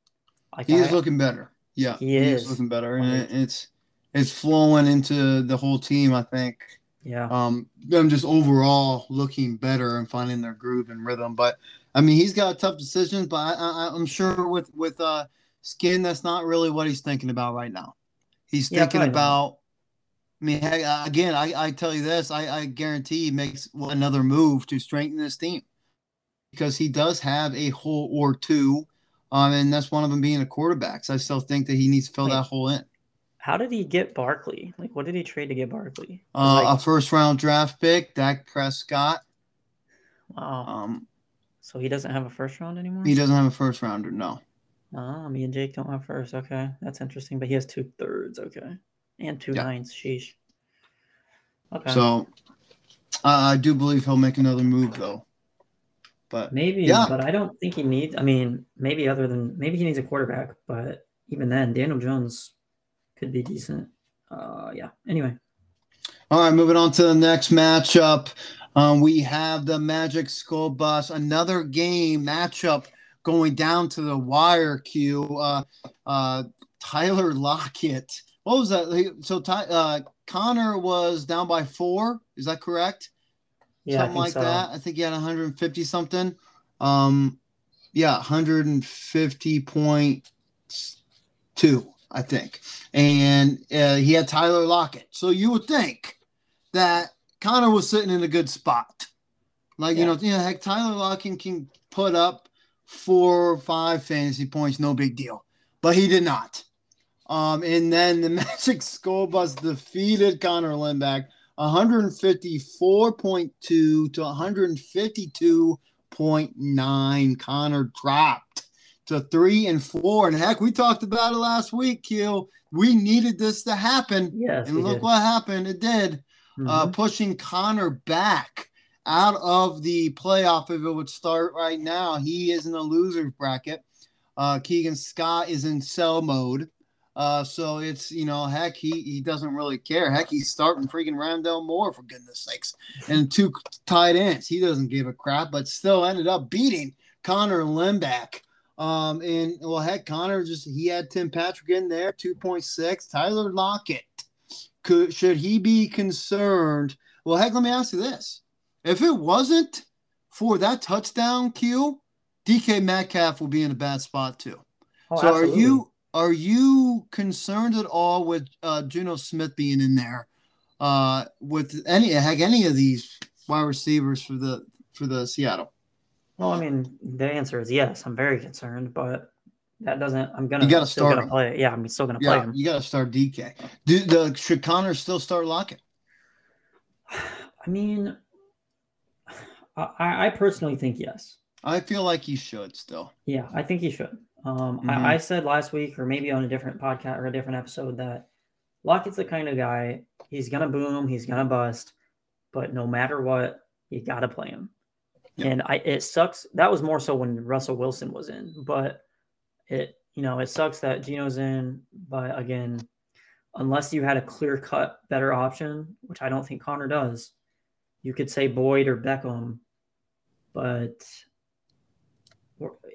S3: like
S1: he is
S3: I-
S1: looking better. Yeah,
S3: He is.
S1: looking better, and it- it's it's flowing into the whole team. I think.
S3: Yeah,
S1: um, them just overall looking better and finding their groove and rhythm. But I mean, he's got tough decisions, but I, I, I'm sure with with uh, Skin, that's not really what he's thinking about right now. He's
S3: Yeah,
S1: thinking about. I mean, hey, uh, again, I, I tell you this, I, I guarantee he makes another move to strengthen this team because he does have a hole or two, um, and that's one of them being a quarterback. So I still think that he needs to fill
S3: Wait.
S1: that hole in.
S3: How did he get Barkley? Like, what did he trade to get Barkley?
S1: Uh,
S3: like,
S1: a first round draft pick, Dak Prescott.
S3: wow,
S1: Um,
S3: so he doesn't have a first round anymore.
S1: he doesn't have a first rounder, no.
S3: Oh, me and Jake don't have first. Okay, that's interesting. But he has two thirds. Okay, and two
S1: Yeah.
S3: nines. Sheesh. Okay.
S1: So uh, I do believe he'll make another move though. But
S3: maybe,
S1: yeah.
S3: but I don't think he needs. I mean, maybe other than maybe he needs a quarterback, but even then, Daniel Jones could be decent. Uh, yeah. Anyway,
S1: all right, moving on to the next matchup. Um, we have the Magic School Bus, another game matchup going down to the wire queue. Uh, uh, Tyler Lockett. What was that? So Ty, uh, Connor was down by four. Is that correct?
S3: yeah,
S1: something like
S3: so.
S1: that. I think he had 150 something. Um, yeah, 150.2, I think. And uh, he had Tyler Lockett. So you would think that Connor was sitting in a good spot. Like, you
S3: Yeah.
S1: know, you know, heck, Tyler Lockett can put up four or five fantasy points, no big deal. But he did not. Um, and then the *laughs* Magic School Bus defeated Connor Lindback 154.2 to 152.9. Connor dropped to three and four. And heck, we talked about it last week, Q. We needed this to happen.
S3: Yes,
S1: and look
S3: did.
S1: what happened. It did. Uh,
S3: Mhm.
S1: pushing Connor back out of the playoff if it would start right now. He is in the loser's bracket. Uh, Keegan Scott is in sell mode. Uh, so it's you know, heck, he he doesn't really care. Heck, he's starting freaking Rondale Moore for goodness sakes, and two tight ends. He doesn't give a crap, but still ended up beating Connor Limback. Um, and well, heck, Connor just he had Tim Patrick in there, two point six. Tyler Lockett, could should he be concerned? Well, heck, let me ask you this: If it wasn't for that touchdown cue, DK Metcalf will be in a bad spot too.
S3: Oh,
S1: so
S3: absolutely.
S1: are you are you concerned at all with uh, Geno Smith being in there? Uh, with any heck any of these wide receivers for the for the Seattle?
S3: Well, I mean, the answer is yes. I'm very concerned, but that doesn't. I'm gonna.
S1: You gotta
S3: still
S1: start
S3: gonna
S1: him.
S3: play. Yeah, I'm still gonna play
S1: Yeah,
S3: him.
S1: you got to start DK. Do the should Connor still start Lockett? *sighs*
S3: I mean, I, I personally think yes.
S1: I feel like he should still.
S3: Yeah, I think he should. Um,
S1: Mhm.
S3: I, I said last week, or maybe on a different podcast or a different episode, that Lockett's the kind of guy. He's gonna boom. He's gonna bust. But no matter what, you gotta play him.
S1: Yeah.
S3: And I, it sucks. That was more so when Russell Wilson was in, but it, you know, it sucks that Geno's in. But again, unless you had a clear cut better option, which I don't think Connor does, you could say Boyd or Beckham, but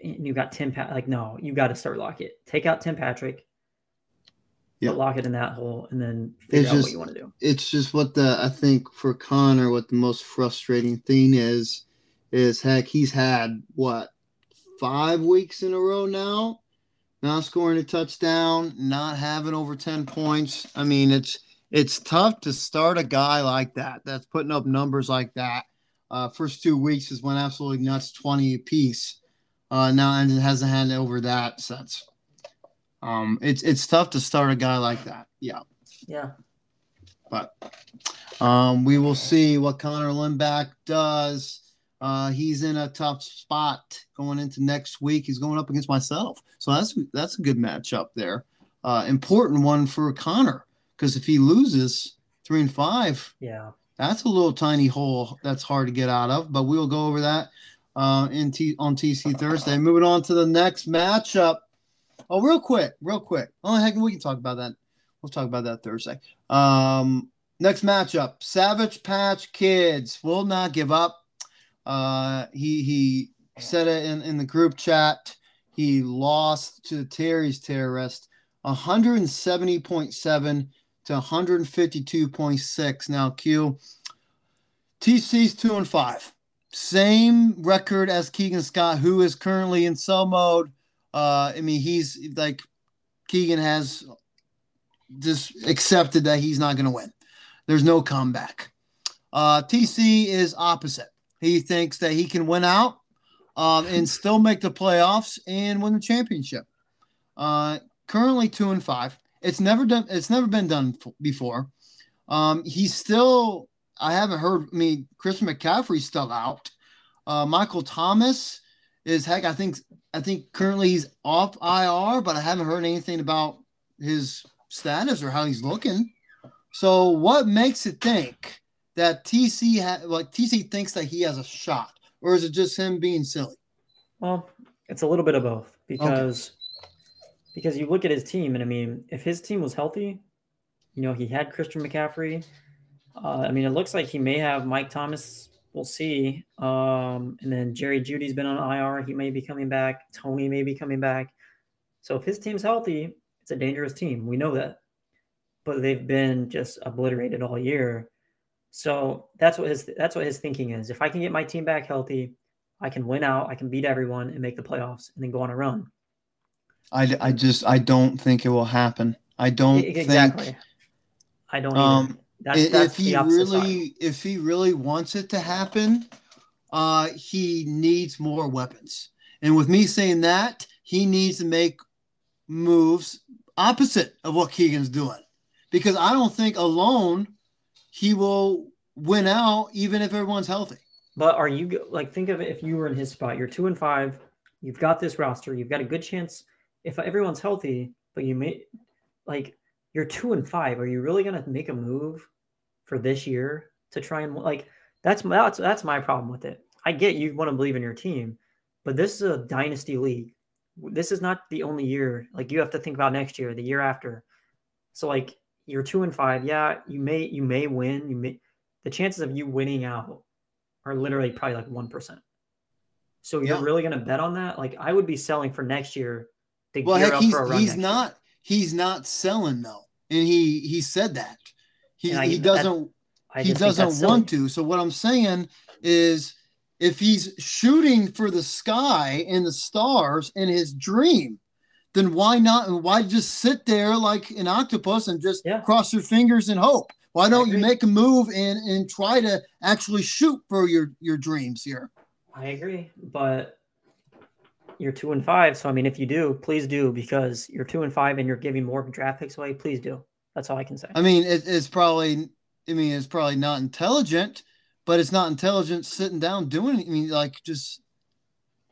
S3: and you got Tim Pat like no, you got to start Lockett. Take out Tim Patrick,
S1: Yeah.
S3: put Lockett in that hole, and then figure
S1: It's
S3: out
S1: just-
S3: what you want to do.
S1: it's just what the I think for Connor, what the most frustrating thing is, is heck, he's had what five weeks in a row now, not scoring a touchdown, not having over ten points. I mean, it's it's tough to start a guy like that that's putting up numbers like that. Uh, first two weeks has went absolutely nuts, twenty apiece. Uh, now and it hasn't had over that since. Um, it's it's tough to start a guy like that. Yeah.
S3: Yeah,
S1: But um, we will see what Connor Lindback does. Uh, he's in a tough spot going into next week. He's going up against myself, so that's that's a good matchup there. Uh, important one for Connor because if he loses three and five,
S3: Yeah.
S1: that's a little tiny hole that's hard to get out of. But we'll go over that uh, in T- on TC Thursday. Moving on to the next matchup. Oh, real quick, real quick. Oh, heck, we can talk about that. We'll talk about that Thursday. Um, next matchup: Savage Patch Kids will not give up. Uh, he he said it in, in the group chat. He lost to Terry's terrorist, 170.7 to 152.6. Now, Q, TC's two and five, same record as Keegan Scott, who is currently in sell mode. Uh, I mean, he's like Keegan has just accepted that he's not going to win. There's no comeback. Uh, TC is opposite. He thinks that he can win out um, and still make the playoffs and win the championship. Uh, currently two and five. It's never done. It's never been done before. Um, he's still. I haven't heard. I mean, Chris McCaffrey's still out. Uh, Michael Thomas is heck. I think. I think currently he's off IR, but I haven't heard anything about his status or how he's looking. So, what makes it think that TC ha- like TC thinks that he has a shot, or is it just him being silly?
S3: Well, it's a little bit of both because because you look at his team, and I mean, if his team was healthy, you know, he had Christian McCaffrey. Uh, I mean, it looks like he may have Mike Thomas. We'll see. Um, and then Jerry Jeudy's been on IR. He may be coming back. Tony may be coming back. So if his team's healthy, it's a dangerous team. We know that. But they've been just obliterated all year. So that's what his that's what his thinking is. If I can get my team back healthy, I can win out, I can beat everyone and make the playoffs and then go on a run.
S1: I, I just I don't think it will happen. I don't
S3: exactly.
S1: think
S3: I don't
S1: Um.
S3: That's, that's
S1: if he
S3: the opposite side.
S1: really if he really wants it to happen, uh, he needs more weapons. And with me saying that, he needs to make moves opposite of what Keegan's doing, because I don't think alone he will win out even if everyone's healthy.
S3: But are you like think of it if you were in his spot? You're two and five. You've got this roster. You've got a good chance if everyone's healthy. But you may like you're two and five. Are you really gonna make a move for this year to try and like that's that's that's my problem with it. I get you want to believe in your team, but this is a dynasty league. This is not the only year. Like you have to think about next year, the year after. So like you're two and five. Yeah, you may you may win. You may the chances of you winning out are literally probably like one percent. So you're really gonna bet on that? Like I would be selling for next year to
S1: Well,
S3: gear
S1: heck,
S3: up
S1: he's
S3: for a run.
S1: he's
S3: next year.
S1: not he's not selling though, and he he said that he
S3: I-
S1: he doesn't
S3: I
S1: he
S3: just think that's
S1: doesn't want to. So what I'm saying is, if he's shooting for the sky and the stars in his dream, then why not? Why just sit there like an octopus and just
S3: Yeah.
S1: cross your fingers and hope? Why don't you make a move and and try to actually shoot for your your dreams here?
S3: I agree, but you're two and five. So I mean, if you do, please do because you're two and five and you're giving more draft picks away. Please do. That's all I can say.
S1: I mean, it, it's probably, I mean, it's probably not intelligent, but it's not intelligent sitting down doing. I mean, like just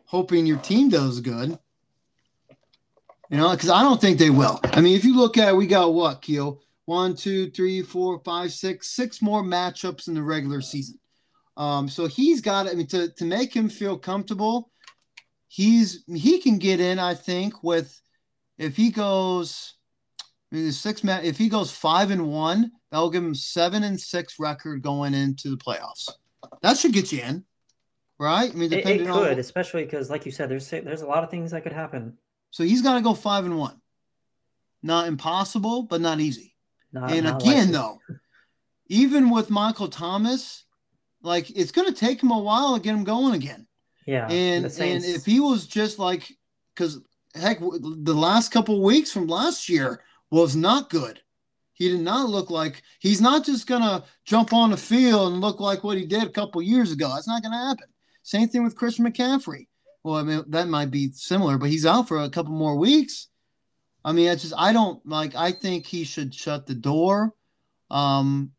S1: hoping your team does good. You know, because I don't think they will. I mean, if you look at, it, we got what, Keel? One, two, three, four, five, six, six more matchups in the regular season. Um, so he's got. I mean, to to make him feel comfortable, he's he can get in. I think with if he goes. I mean, the six man. If he goes five and one, that'll give him seven and six record going into the playoffs. That should get you in, right? I mean,
S3: It, it could,
S1: on.
S3: especially because, like you said, there's there's a lot of things that could happen.
S1: So he's got to go five and one. Not impossible, but not easy.
S3: Not,
S1: and
S3: not
S1: again,
S3: likely.
S1: though, even with Michael Thomas, like it's going to take him a while to get him going again.
S3: yeah,
S1: and and if he was just like, because heck, the last couple weeks from last year was not good. He did not look like he's not just gonna jump on the field and look like what he did a couple years ago. That's not gonna happen. Same thing with Christian McCaffrey. Well, I mean that might be similar, but he's out for a couple more weeks. I mean, it's just I don't like. I think he should shut the door, um,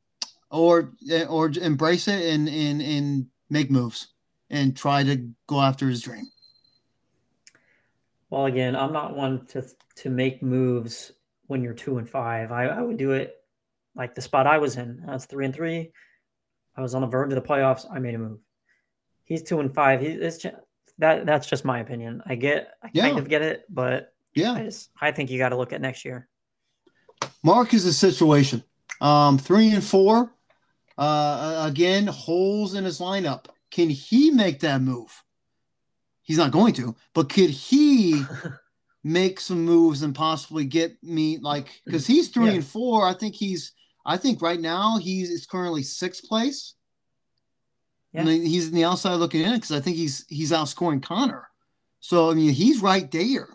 S1: or or embrace it and and and make moves and try to go after his dream.
S3: Well, again, I'm not one to to make moves when you're two and five. I, I would do it like the spot I was in. That's three and three. I was on the verge of the playoffs. I made a move. He's two and five. He, it's that that's just my opinion. I get, I yeah. kind of get it, but
S1: yeah,
S3: I just I think you got to look at next year.
S1: Mark is a situation. Um, three and four. Uh, again, holes in his lineup. Can he make that move? He's not going to, but could he *laughs* make some moves and possibly get me like because he's three yeah. and four. I think he's. I think right now he's is currently sixth place. Yeah. And he's in the outside looking in because I think he's he's outscoring Connor. So I mean he's right there.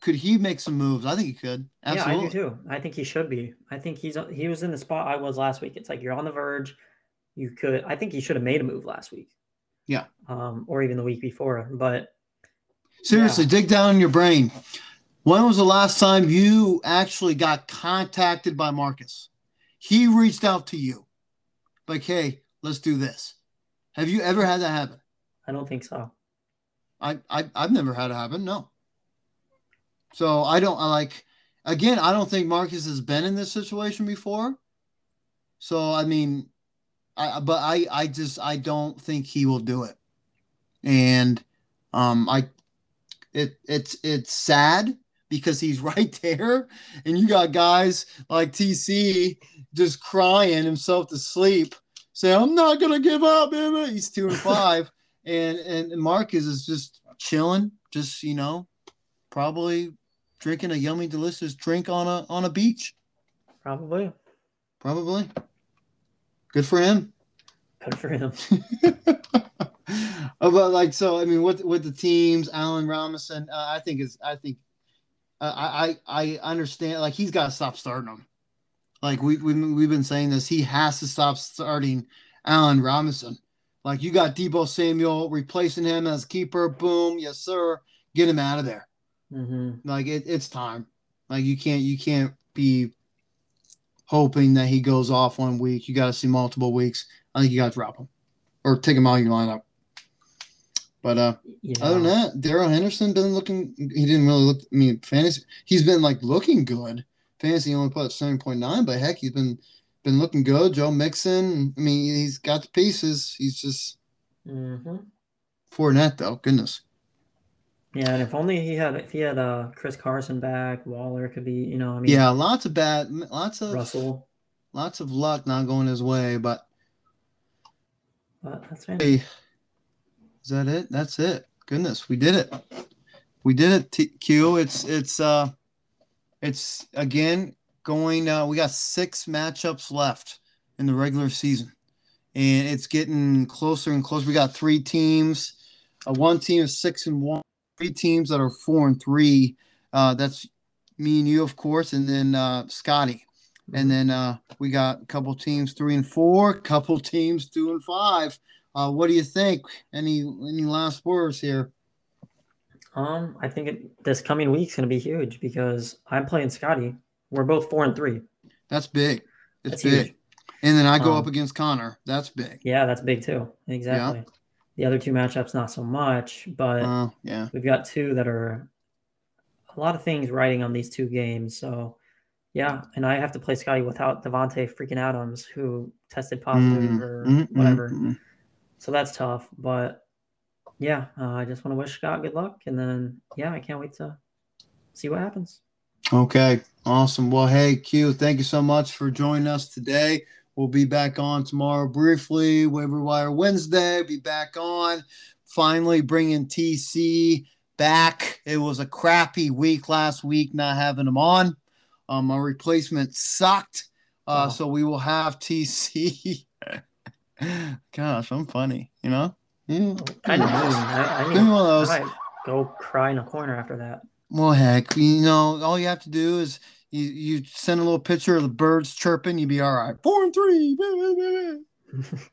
S1: Could he make some moves? I think he could.
S3: Absolutely. Yeah, I do too. I think he should be. I think he's he was in the spot I was last week. It's like you're on the verge. You could. I think he should have made a move last week.
S1: Yeah.
S3: Um, or even the week before. But
S1: seriously, yeah. dig down in your brain. When was the last time you actually got contacted by Marcus? He reached out to you, like, "Hey, let's do this. Have you ever had that happen?
S3: I don't think so.
S1: I, I I've never had it happen. No. So I don't I like again, I don't think Marcus has been in this situation before. So I mean, I but I I just I don't think he will do it. And um I it it's it's sad because he's *laughs* right there and you got guys like TC just crying himself to sleep say, I'm not gonna give up, baby. He's two and five. *laughs* and and Marcus is just chilling, just you know, probably drinking a yummy, delicious drink on a on a beach.
S3: Probably.
S1: Probably. Good for him.
S3: Good for him. *laughs*
S1: but like so, I mean, with with the teams, Allen Robinson, uh, I think is I think uh, I I understand like he's got to stop starting them. Like we, we we've been saying this, he has to stop starting Allen Robinson. Like you got Deebo Samuel replacing him as keeper. Boom, yes sir. Get him out of there.
S3: Mm-hmm.
S1: Like it, it's time. Like you can't you can't be hoping that he goes off one week. You got to see multiple weeks. I think you got to drop him or take him out of your lineup. But uh, yeah. other than that, Darrell Henderson been looking. He didn't really look. I mean, fantasy. He's been like looking good fantasy only put up seven point nine, but heck, he's been been looking good. Joe Mixon, I mean, he's got the pieces. He's just
S3: mm-hmm.
S1: Fournette though. Goodness.
S3: Yeah, and if only he had if he had uh Chris Carson back, Waller could be, you know, I mean
S1: Yeah, lots of bad lots of
S3: Russell.
S1: Lots of luck not going his way, but
S3: but that's right. Hey,
S1: is that it? That's it. Goodness, we did it. We did it, T- Q. It's it's uh it's again going. Uh, we got six matchups left in the regular season, and it's getting closer and closer. We got three teams. Uh, one team is six and one. Three teams that are four and three. Uh, that's me and you, of course, and then uh, Scotty. And then uh, we got a couple teams three and four, couple *laughs* teams two and five. Uh, what do you think? Any any last words here?
S3: Um, I think it, this coming week's going to be huge because I'm playing Scotty. We're both four and three.
S1: That's big. It's that's big. Huge. And then I go um, up against Connor. That's big.
S3: Yeah, that's big too. Exactly. Yeah. The other two matchups, not so much, but
S1: uh, yeah,
S3: we've got two that are a lot of things riding on these two games. So, yeah, and I have to play Scotty without Davante freaking Adams, who tested positive mm-hmm. or whatever. Mm-hmm. So that's tough. But yeah, uh, I just want to wish Scott good luck, and then yeah, I can't wait to see what happens.
S1: Okay, awesome. Well, hey Q, thank you so much for joining us today. We'll be back on tomorrow briefly. Waiver Wire Wednesday, be back on. Finally, bringing TC back. It was a crappy week last week, not having him on. Um, my replacement sucked. Uh, oh. So we will have TC. *laughs* Gosh, I'm funny, you know?
S3: Yeah, kind of. I, I, Give me one of those. I go cry in a corner after that.
S1: Well, heck, you know, all you have to do is you, you send a little picture of the birds chirping, you'd be all right. Four and three. *laughs*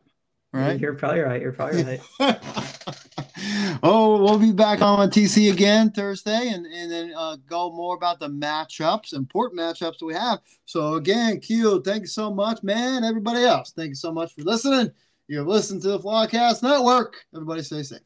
S3: right? You're probably right. You're probably right. *laughs*
S1: oh, we'll be back on TC again Thursday and, and then uh, go more about the matchups, important matchups that we have. So, again, Q, thank you so much, man. Everybody else, thank you so much for listening You have listened to the Flawcast Network. Everybody stay safe.